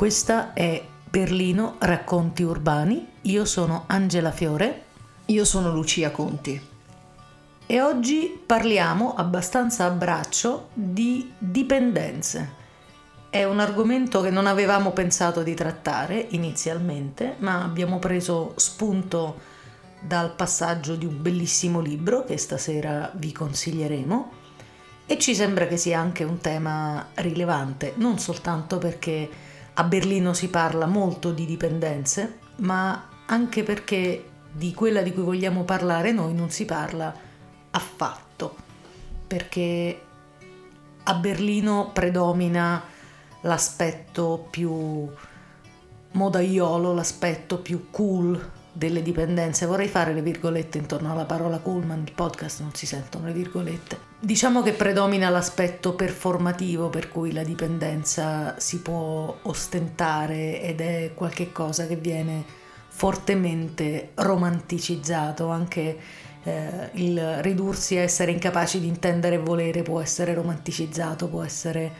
Questa è Berlino Racconti Urbani. Io sono Angela Fiore. Io sono Lucia Conti. E oggi parliamo abbastanza a braccio di dipendenze. È un argomento che non avevamo pensato di trattare inizialmente, ma abbiamo preso spunto dal passaggio di un bellissimo libro che stasera vi consiglieremo e ci sembra che sia anche un tema rilevante, non soltanto perché a Berlino si parla molto di dipendenze, ma anche perché di quella di cui vogliamo parlare noi non si parla affatto, perché a Berlino predomina l'aspetto più modaiolo, l'aspetto più cool delle dipendenze. Vorrei fare le virgolette intorno alla parola cool, ma nel podcast non si sentono le virgolette. Diciamo che predomina l'aspetto performativo per cui la dipendenza si può ostentare ed è qualcosa che viene fortemente romanticizzato, anche eh, il ridursi a essere incapaci di intendere e volere può essere romanticizzato, può essere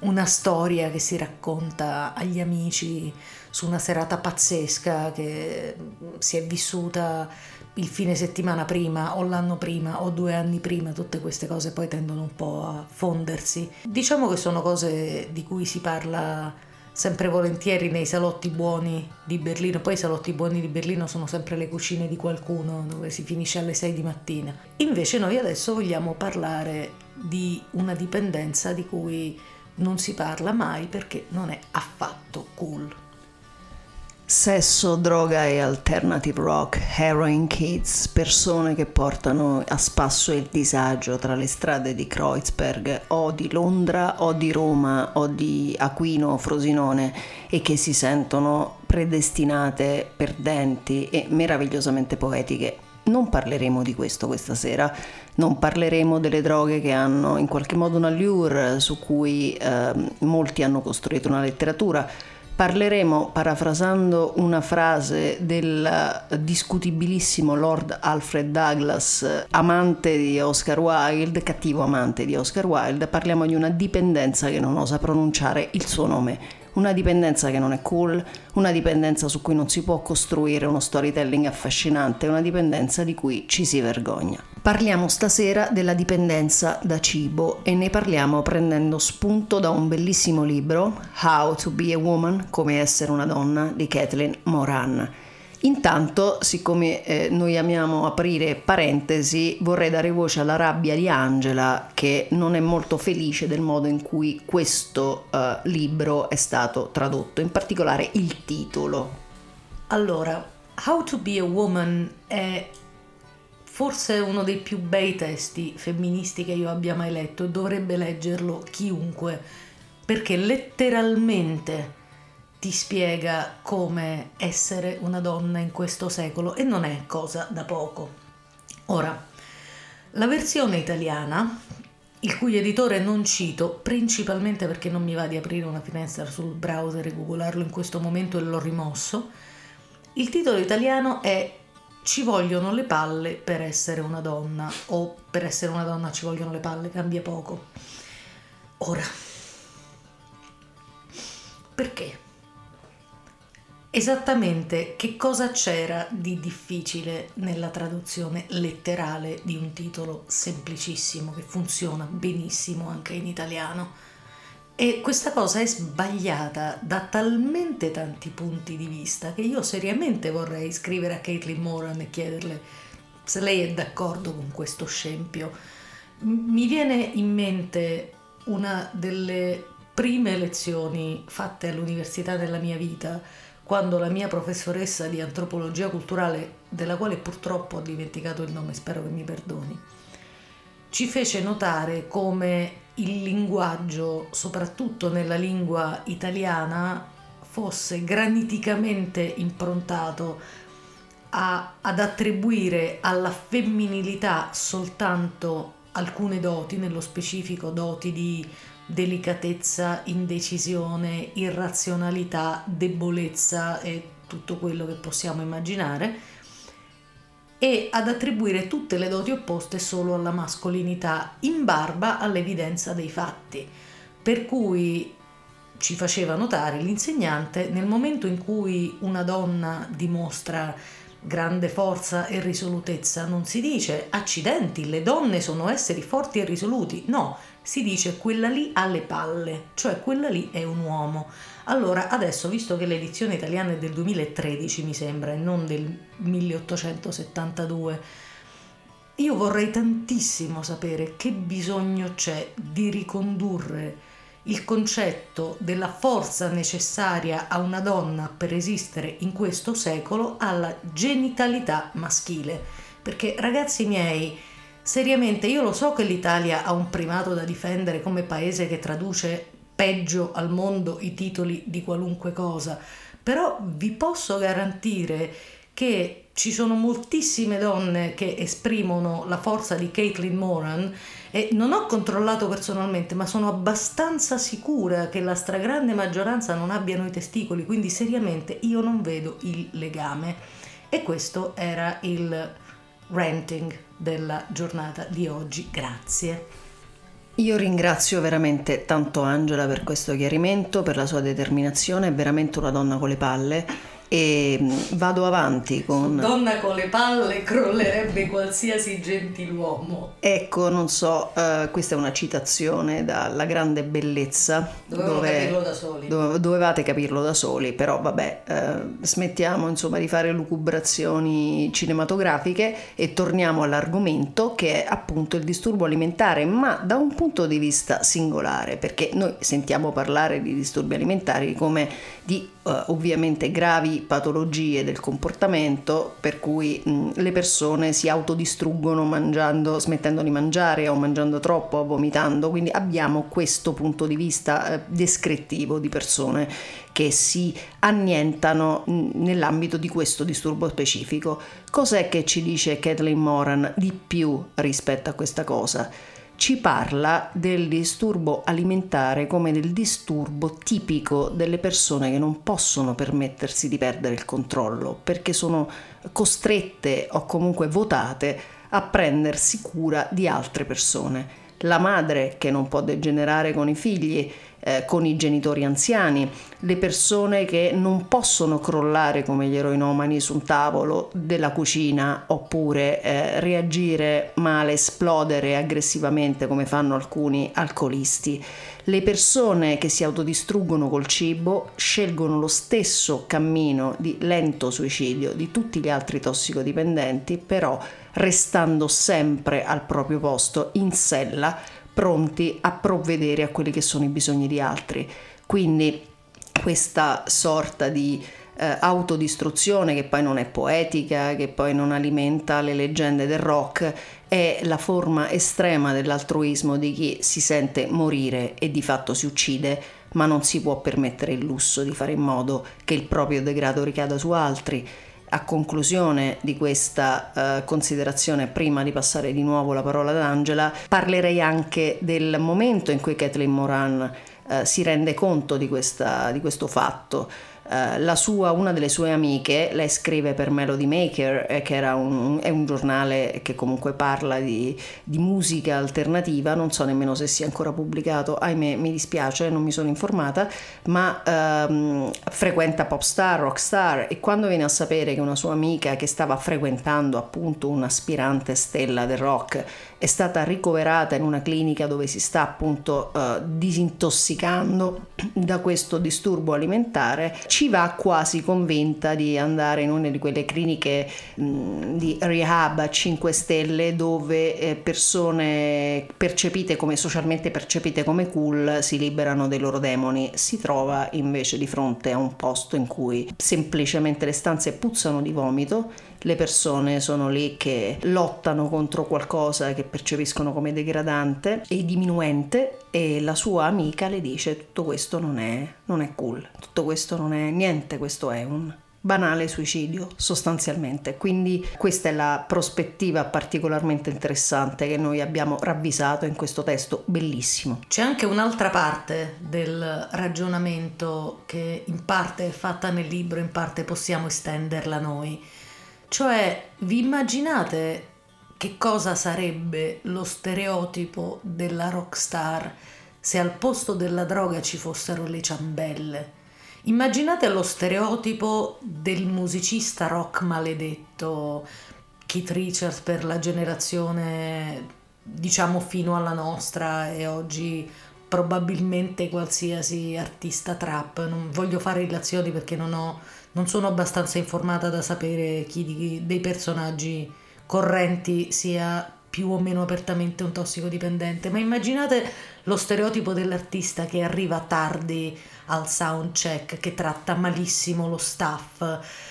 una storia che si racconta agli amici su una serata pazzesca che si è vissuta il fine settimana prima o l'anno prima o due anni prima, tutte queste cose poi tendono un po' a fondersi. Diciamo che sono cose di cui si parla sempre volentieri nei salotti buoni di Berlino, poi i salotti buoni di Berlino sono sempre le cucine di qualcuno dove si finisce alle 6 di mattina. Invece noi adesso vogliamo parlare di una dipendenza di cui non si parla mai perché non è affatto cool. Sesso, droga e alternative rock, heroin kids, persone che portano a spasso il disagio tra le strade di Kreuzberg o di Londra o di Roma o di Aquino o Frosinone e che si sentono predestinate, perdenti e meravigliosamente poetiche. Non parleremo di questo questa sera, non parleremo delle droghe che hanno in qualche modo un allure su cui eh, molti hanno costruito una letteratura. Parleremo, parafrasando una frase del discutibilissimo Lord Alfred Douglas, amante di Oscar Wilde, cattivo amante di Oscar Wilde, parliamo di una dipendenza che non osa pronunciare il suo nome una dipendenza che non è cool, una dipendenza su cui non si può costruire uno storytelling affascinante, una dipendenza di cui ci si vergogna. Parliamo stasera della dipendenza da cibo e ne parliamo prendendo spunto da un bellissimo libro, How to be a Woman, come essere una donna, di Kathleen Moran. Intanto, siccome eh, noi amiamo aprire parentesi, vorrei dare voce alla rabbia di Angela che non è molto felice del modo in cui questo eh, libro è stato tradotto, in particolare il titolo. Allora, How to be a Woman è forse uno dei più bei testi femministi che io abbia mai letto e dovrebbe leggerlo chiunque, perché letteralmente ti spiega come essere una donna in questo secolo e non è cosa da poco. Ora, la versione italiana, il cui editore non cito, principalmente perché non mi va di aprire una finestra sul browser e googolarlo in questo momento e l'ho rimosso, il titolo italiano è Ci vogliono le palle per essere una donna o per essere una donna ci vogliono le palle, cambia poco. Ora, perché? Esattamente che cosa c'era di difficile nella traduzione letterale di un titolo semplicissimo che funziona benissimo anche in italiano? E questa cosa è sbagliata da talmente tanti punti di vista che io seriamente vorrei scrivere a Caitlin Moran e chiederle se lei è d'accordo con questo scempio. Mi viene in mente una delle prime lezioni fatte all'università nella mia vita quando la mia professoressa di antropologia culturale, della quale purtroppo ho dimenticato il nome, spero che mi perdoni, ci fece notare come il linguaggio, soprattutto nella lingua italiana, fosse graniticamente improntato a, ad attribuire alla femminilità soltanto alcune doti, nello specifico doti di delicatezza, indecisione, irrazionalità, debolezza e tutto quello che possiamo immaginare e ad attribuire tutte le doti opposte solo alla mascolinità in barba all'evidenza dei fatti. Per cui ci faceva notare l'insegnante, nel momento in cui una donna dimostra grande forza e risolutezza, non si dice accidenti, le donne sono esseri forti e risoluti, no, si dice quella lì ha le palle, cioè quella lì è un uomo. Allora, adesso, visto che l'edizione italiana è del 2013, mi sembra, e non del 1872, io vorrei tantissimo sapere che bisogno c'è di ricondurre il concetto della forza necessaria a una donna per esistere in questo secolo alla genitalità maschile. Perché ragazzi miei, seriamente io lo so che l'Italia ha un primato da difendere come paese che traduce peggio al mondo i titoli di qualunque cosa, però vi posso garantire che ci sono moltissime donne che esprimono la forza di Caitlin Moran e non ho controllato personalmente, ma sono abbastanza sicura che la stragrande maggioranza non abbiano i testicoli, quindi seriamente io non vedo il legame. E questo era il ranting della giornata di oggi. Grazie. Io ringrazio veramente tanto Angela per questo chiarimento, per la sua determinazione, è veramente una donna con le palle e mm, vado avanti con... Donna con le palle crollerebbe qualsiasi gentiluomo. Ecco, non so, uh, questa è una citazione dalla grande bellezza. Dovevamo dove, capirlo da soli. Dove, dovevate capirlo da soli, però vabbè, uh, smettiamo insomma di fare lucubrazioni cinematografiche e torniamo all'argomento che è appunto il disturbo alimentare, ma da un punto di vista singolare, perché noi sentiamo parlare di disturbi alimentari come di uh, ovviamente gravi patologie del comportamento per cui mh, le persone si autodistruggono mangiando, smettendo di mangiare o mangiando troppo o vomitando, quindi abbiamo questo punto di vista eh, descrittivo di persone che si annientano nell'ambito di questo disturbo specifico. Cos'è che ci dice Kathleen Moran di più rispetto a questa cosa? Ci parla del disturbo alimentare come del disturbo tipico delle persone che non possono permettersi di perdere il controllo perché sono costrette o comunque votate a prendersi cura di altre persone. La madre che non può degenerare con i figli, eh, con i genitori anziani, le persone che non possono crollare come gli eroinomani su un tavolo della cucina oppure eh, reagire male, esplodere aggressivamente come fanno alcuni alcolisti. Le persone che si autodistruggono col cibo scelgono lo stesso cammino di lento suicidio di tutti gli altri tossicodipendenti, però restando sempre al proprio posto in sella pronti a provvedere a quelli che sono i bisogni di altri. Quindi questa sorta di eh, autodistruzione che poi non è poetica, che poi non alimenta le leggende del rock, è la forma estrema dell'altruismo di chi si sente morire e di fatto si uccide, ma non si può permettere il lusso di fare in modo che il proprio degrado ricada su altri a conclusione di questa uh, considerazione, prima di passare di nuovo la parola ad Angela, parlerei anche del momento in cui Kathleen Moran uh, si rende conto di, questa, di questo fatto. Uh, sua, una delle sue amiche, lei scrive per Melody Maker, eh, che un, è un giornale che comunque parla di, di, musica alternativa, non so nemmeno se sia ancora pubblicato, ahimè mi dispiace, non mi sono informata, ma um, frequenta pop star, rock star e quando viene a sapere che una sua amica che stava frequentando appunto un'aspirante stella del rock è stata ricoverata in una clinica dove si sta appunto uh, disintossicando da questo disturbo alimentare, ci va quasi convinta di andare in una di quelle cliniche mh, di rehab a 5 stelle dove eh, persone percepite come socialmente percepite come cool si liberano dei loro demoni. Si trova invece di fronte a un posto in cui semplicemente le stanze puzzano di vomito le persone sono lì che lottano contro qualcosa che percepiscono come degradante e diminuente e la sua amica le dice tutto questo non è, non è cool, tutto questo non è niente, questo è un banale suicidio sostanzialmente. Quindi questa è la prospettiva particolarmente interessante che noi abbiamo ravvisato in questo testo bellissimo. C'è anche un'altra parte del ragionamento che in parte è fatta nel libro, in parte possiamo estenderla noi cioè, vi immaginate che cosa sarebbe lo stereotipo della rockstar se al posto della droga ci fossero le ciambelle. Immaginate lo stereotipo del musicista rock maledetto, Keith Richards per la generazione diciamo fino alla nostra e oggi probabilmente qualsiasi artista trap. Non voglio fare relazioni perché non, ho, non sono abbastanza informata da sapere chi di, dei personaggi correnti sia più o meno apertamente un tossicodipendente, ma immaginate lo stereotipo dell'artista che arriva tardi al sound check, che tratta malissimo lo staff,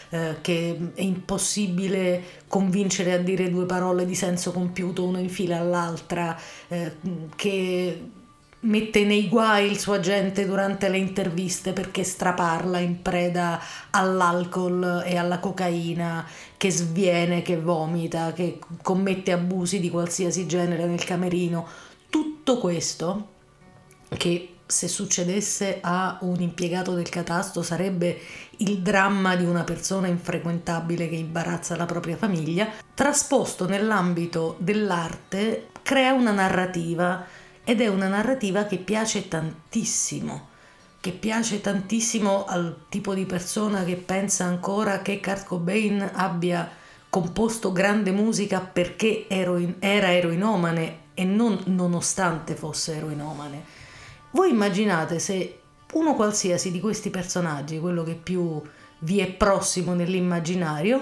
eh, che è impossibile convincere a dire due parole di senso compiuto uno in fila all'altra, eh, che mette nei guai il suo agente durante le interviste perché straparla in preda all'alcol e alla cocaina, che sviene, che vomita, che commette abusi di qualsiasi genere nel camerino. Tutto questo che se succedesse a un impiegato del catasto sarebbe il dramma di una persona infrequentabile che imbarazza la propria famiglia, trasposto nell'ambito dell'arte crea una narrativa ed è una narrativa che piace tantissimo, che piace tantissimo al tipo di persona che pensa ancora che Kurt Cobain abbia composto grande musica perché eroin- era eroinomane e non nonostante fosse eroinomane. Voi immaginate se uno qualsiasi di questi personaggi, quello che più vi è prossimo nell'immaginario,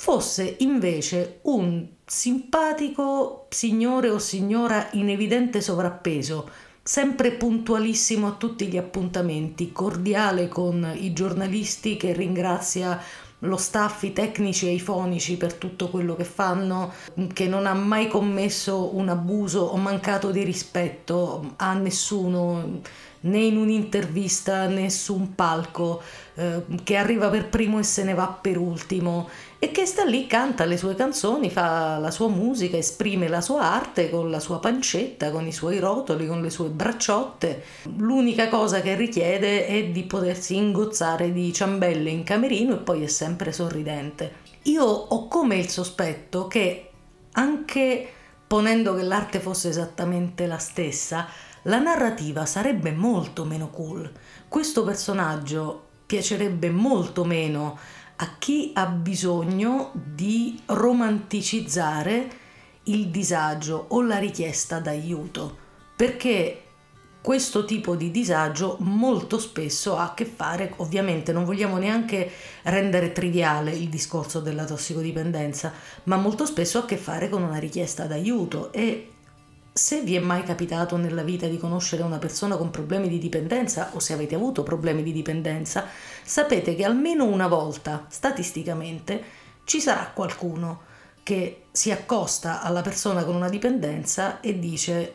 fosse invece un simpatico signore o signora in evidente sovrappeso, sempre puntualissimo a tutti gli appuntamenti, cordiale con i giornalisti che ringrazia lo staff, i tecnici e i fonici per tutto quello che fanno, che non ha mai commesso un abuso o mancato di rispetto a nessuno, né in un'intervista né su un palco, eh, che arriva per primo e se ne va per ultimo e che sta lì, canta le sue canzoni, fa la sua musica, esprime la sua arte con la sua pancetta, con i suoi rotoli, con le sue bracciotte. L'unica cosa che richiede è di potersi ingozzare di ciambelle in camerino e poi è sempre sorridente. Io ho come il sospetto che anche ponendo che l'arte fosse esattamente la stessa, la narrativa sarebbe molto meno cool. Questo personaggio piacerebbe molto meno a chi ha bisogno di romanticizzare il disagio o la richiesta d'aiuto, perché questo tipo di disagio molto spesso ha a che fare, ovviamente non vogliamo neanche rendere triviale il discorso della tossicodipendenza, ma molto spesso ha a che fare con una richiesta d'aiuto e se vi è mai capitato nella vita di conoscere una persona con problemi di dipendenza o se avete avuto problemi di dipendenza, sapete che almeno una volta, statisticamente, ci sarà qualcuno che si accosta alla persona con una dipendenza e dice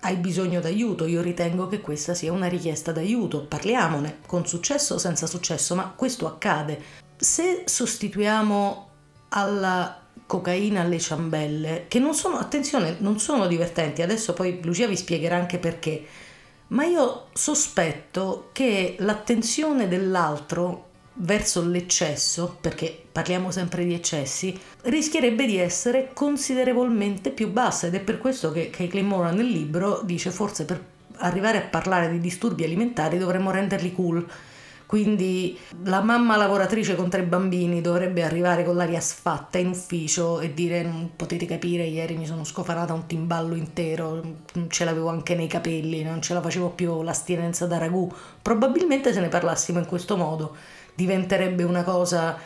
hai bisogno d'aiuto, io ritengo che questa sia una richiesta d'aiuto, parliamone, con successo o senza successo, ma questo accade. Se sostituiamo alla cocaina alle ciambelle, che non sono, attenzione, non sono divertenti, adesso poi Lucia vi spiegherà anche perché, ma io sospetto che l'attenzione dell'altro verso l'eccesso, perché parliamo sempre di eccessi, rischierebbe di essere considerevolmente più bassa. Ed è per questo che Caitlin Moran nel libro dice forse per arrivare a parlare di disturbi alimentari dovremmo renderli cool quindi la mamma lavoratrice con tre bambini dovrebbe arrivare con l'aria sfatta in ufficio e dire non potete capire, ieri mi sono scofanata un timballo intero, ce l'avevo anche nei capelli, non ce la facevo più l'astinenza da ragù. Probabilmente se ne parlassimo in questo modo diventerebbe una cosa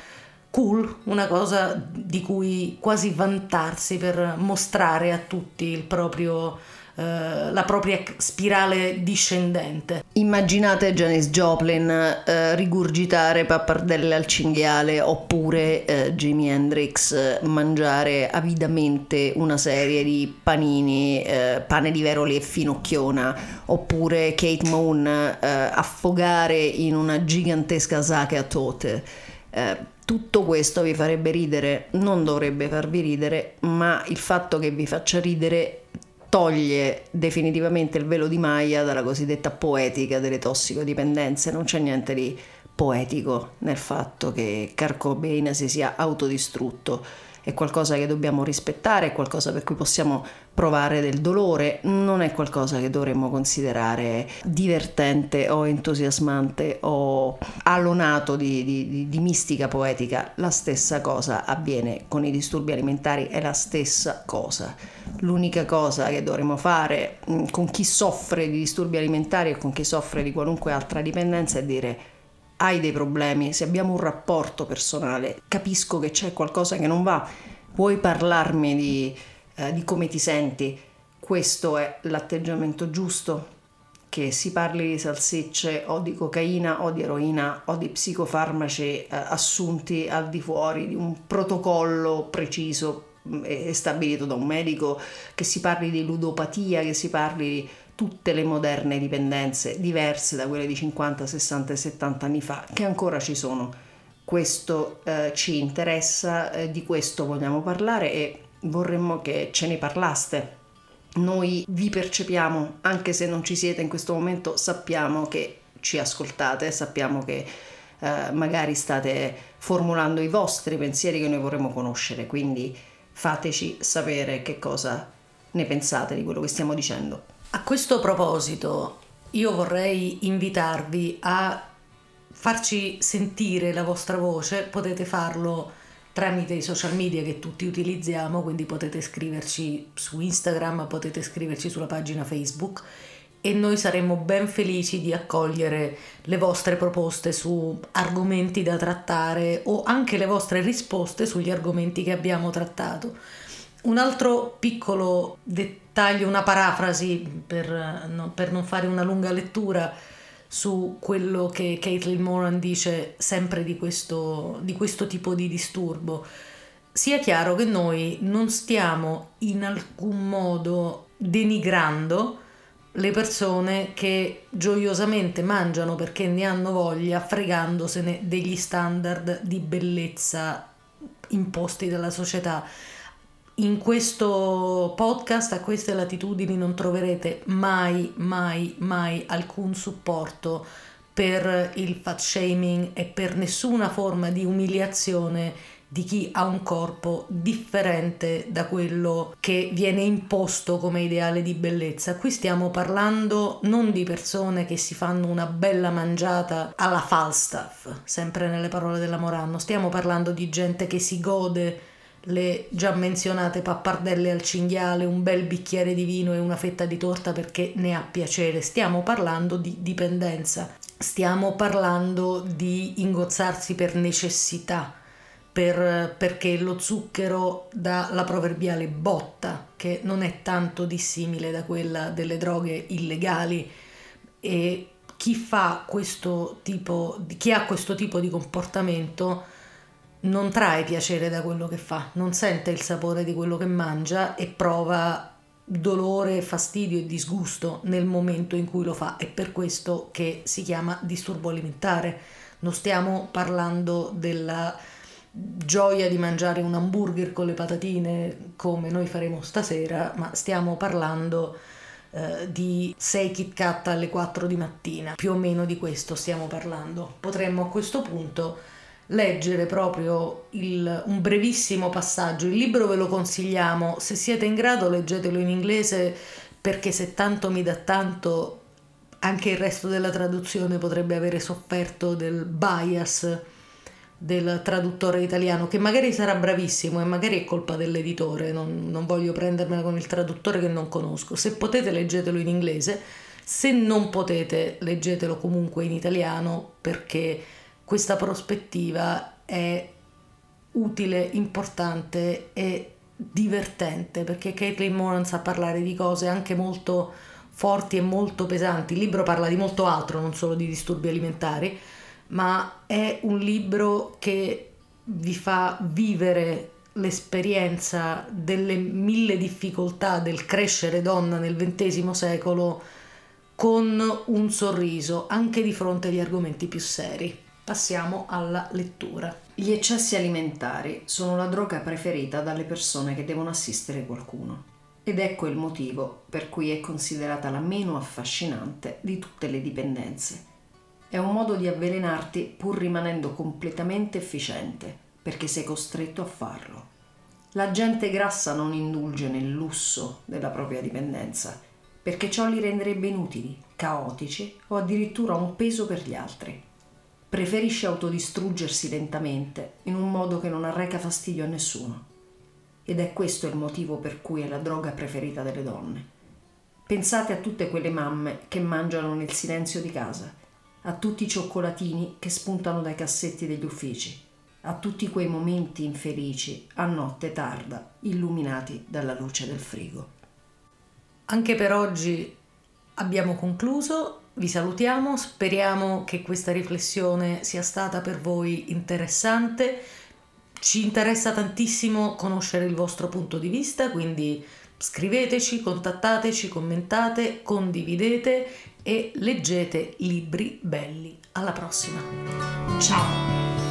cool, una cosa di cui quasi vantarsi per mostrare a tutti il proprio eh, la propria spirale discendente. Immaginate Janis Joplin eh, rigurgitare pappardelle al cinghiale oppure eh, Jimi Hendrix eh, mangiare avidamente una serie di panini, eh, pane di veroli e finocchiona oppure Kate Moon affogare in una gigantesca sake a tote. Tutto questo vi farebbe ridere, non dovrebbe farvi ridere, ma il fatto che vi faccia ridere toglie definitivamente il velo di Maya dalla cosiddetta poetica delle tossicodipendenze, non c'è niente di poetico nel fatto che Carcobain si sia autodistrutto. È qualcosa che dobbiamo rispettare, è qualcosa per cui possiamo provare del dolore, non è qualcosa che dovremmo considerare divertente o entusiasmante o alonato di, di, di, mistica poetica. La stessa cosa avviene con i disturbi alimentari, è la stessa cosa. L'unica cosa che dovremmo fare mm, con chi soffre di disturbi alimentari e con chi soffre di qualunque altra dipendenza è dire hai dei problemi, se abbiamo un rapporto personale, capisco che c'è qualcosa che non va, vuoi parlarmi di, eh, di come ti senti? Questo è l'atteggiamento giusto? Che si parli di salsicce o di cocaina o di eroina o di psicofarmaci eh, assunti al di fuori di un protocollo preciso mm, e stabilito da un medico, che si parli di ludopatia, che si parli di tutte le moderne dipendenze diverse da quelle di 50, 60 e 70 anni fa, che ancora ci sono. Questo eh, ci interessa, eh, di questo vogliamo parlare e vorremmo che ce ne parlaste. Noi vi percepiamo, anche se non ci siete in questo momento, sappiamo che ci ascoltate, sappiamo che eh, magari state formulando i vostri pensieri che noi vorremmo conoscere, quindi fateci sapere che cosa ne pensate di quello che stiamo dicendo. A questo proposito, io vorrei invitarvi a farci sentire la vostra voce, potete farlo tramite i social media che tutti utilizziamo, quindi potete scriverci su Instagram, potete scriverci sulla pagina Facebook e noi saremmo ben felici di accogliere le vostre proposte su argomenti da trattare o anche le vostre risposte sugli argomenti che abbiamo trattato. Un altro piccolo dettaglio, una parafrasi per, no, per non fare una lunga lettura su quello che Caitlin Moran dice sempre di questo, di questo tipo di disturbo. Sia chiaro che noi non stiamo in alcun modo denigrando le persone che gioiosamente mangiano perché ne hanno voglia, fregandosene degli standard di bellezza imposti dalla società in questo podcast, a queste latitudini, non troverete mai, mai, mai alcun supporto per il fat shaming e per nessuna forma di umiliazione di chi ha un corpo differente da quello che viene imposto come ideale di bellezza. Qui stiamo parlando non di persone che si fanno una bella mangiata alla Falstaff, sempre nelle parole della Morano, stiamo parlando di gente che si gode le già menzionate pappardelle al cinghiale, un bel bicchiere di vino e una fetta di torta perché ne ha piacere. Stiamo parlando di dipendenza, stiamo parlando di ingozzarsi per necessità, per, perché lo zucchero dà la proverbiale botta, che non è tanto dissimile da quella delle droghe illegali e chi fa questo tipo chi ha questo tipo di comportamento non trae piacere da quello che fa, non sente il sapore di quello che mangia e prova dolore, fastidio e disgusto nel momento in cui lo fa. È per questo che si chiama disturbo alimentare. Non stiamo parlando della gioia di mangiare un hamburger con le patatine come noi faremo stasera, ma stiamo parlando eh, di 6 Kit Kat alle 4 di mattina. Più o meno di questo stiamo parlando. Potremmo a questo punto leggere proprio il, un brevissimo passaggio. Il libro ve lo consigliamo, se siete in grado leggetelo in inglese perché se tanto mi dà tanto anche il resto della traduzione potrebbe avere sofferto del bias del traduttore italiano che magari sarà bravissimo e magari è colpa dell'editore, non, non voglio prendermela con il traduttore che non conosco. Se potete leggetelo in inglese, se non potete leggetelo comunque in italiano perché questa prospettiva è utile, importante e divertente perché Caitlin Moran sa parlare di cose anche molto forti e molto pesanti. Il libro parla di molto altro, non solo di disturbi alimentari, ma è un libro che vi fa vivere l'esperienza delle mille difficoltà del crescere donna nel XX secolo con un sorriso anche di fronte agli argomenti più seri. Passiamo alla lettura. Gli eccessi alimentari sono la droga preferita dalle persone che devono assistere qualcuno. Ed ecco il motivo per cui è considerata la meno affascinante di tutte le dipendenze. È un modo di avvelenarti pur rimanendo completamente efficiente, perché sei costretto a farlo. La gente grassa non indulge nel lusso della propria dipendenza, perché ciò li renderebbe inutili, caotici o addirittura un peso per gli altri. Preferisce autodistruggersi lentamente, in un modo che non arreca fastidio a nessuno. Ed è questo il motivo per cui è la droga preferita delle donne. Pensate a tutte quelle mamme che mangiano nel silenzio di casa, a tutti i cioccolatini che spuntano dai cassetti degli uffici, a tutti quei momenti infelici a notte tarda, illuminati dalla luce del frigo. Anche per oggi abbiamo concluso, vi salutiamo, speriamo che questa riflessione sia stata per voi interessante. Ci interessa tantissimo conoscere il vostro punto di vista, quindi scriveteci, contattateci, commentate, condividete e leggete libri belli. Alla prossima. Ciao!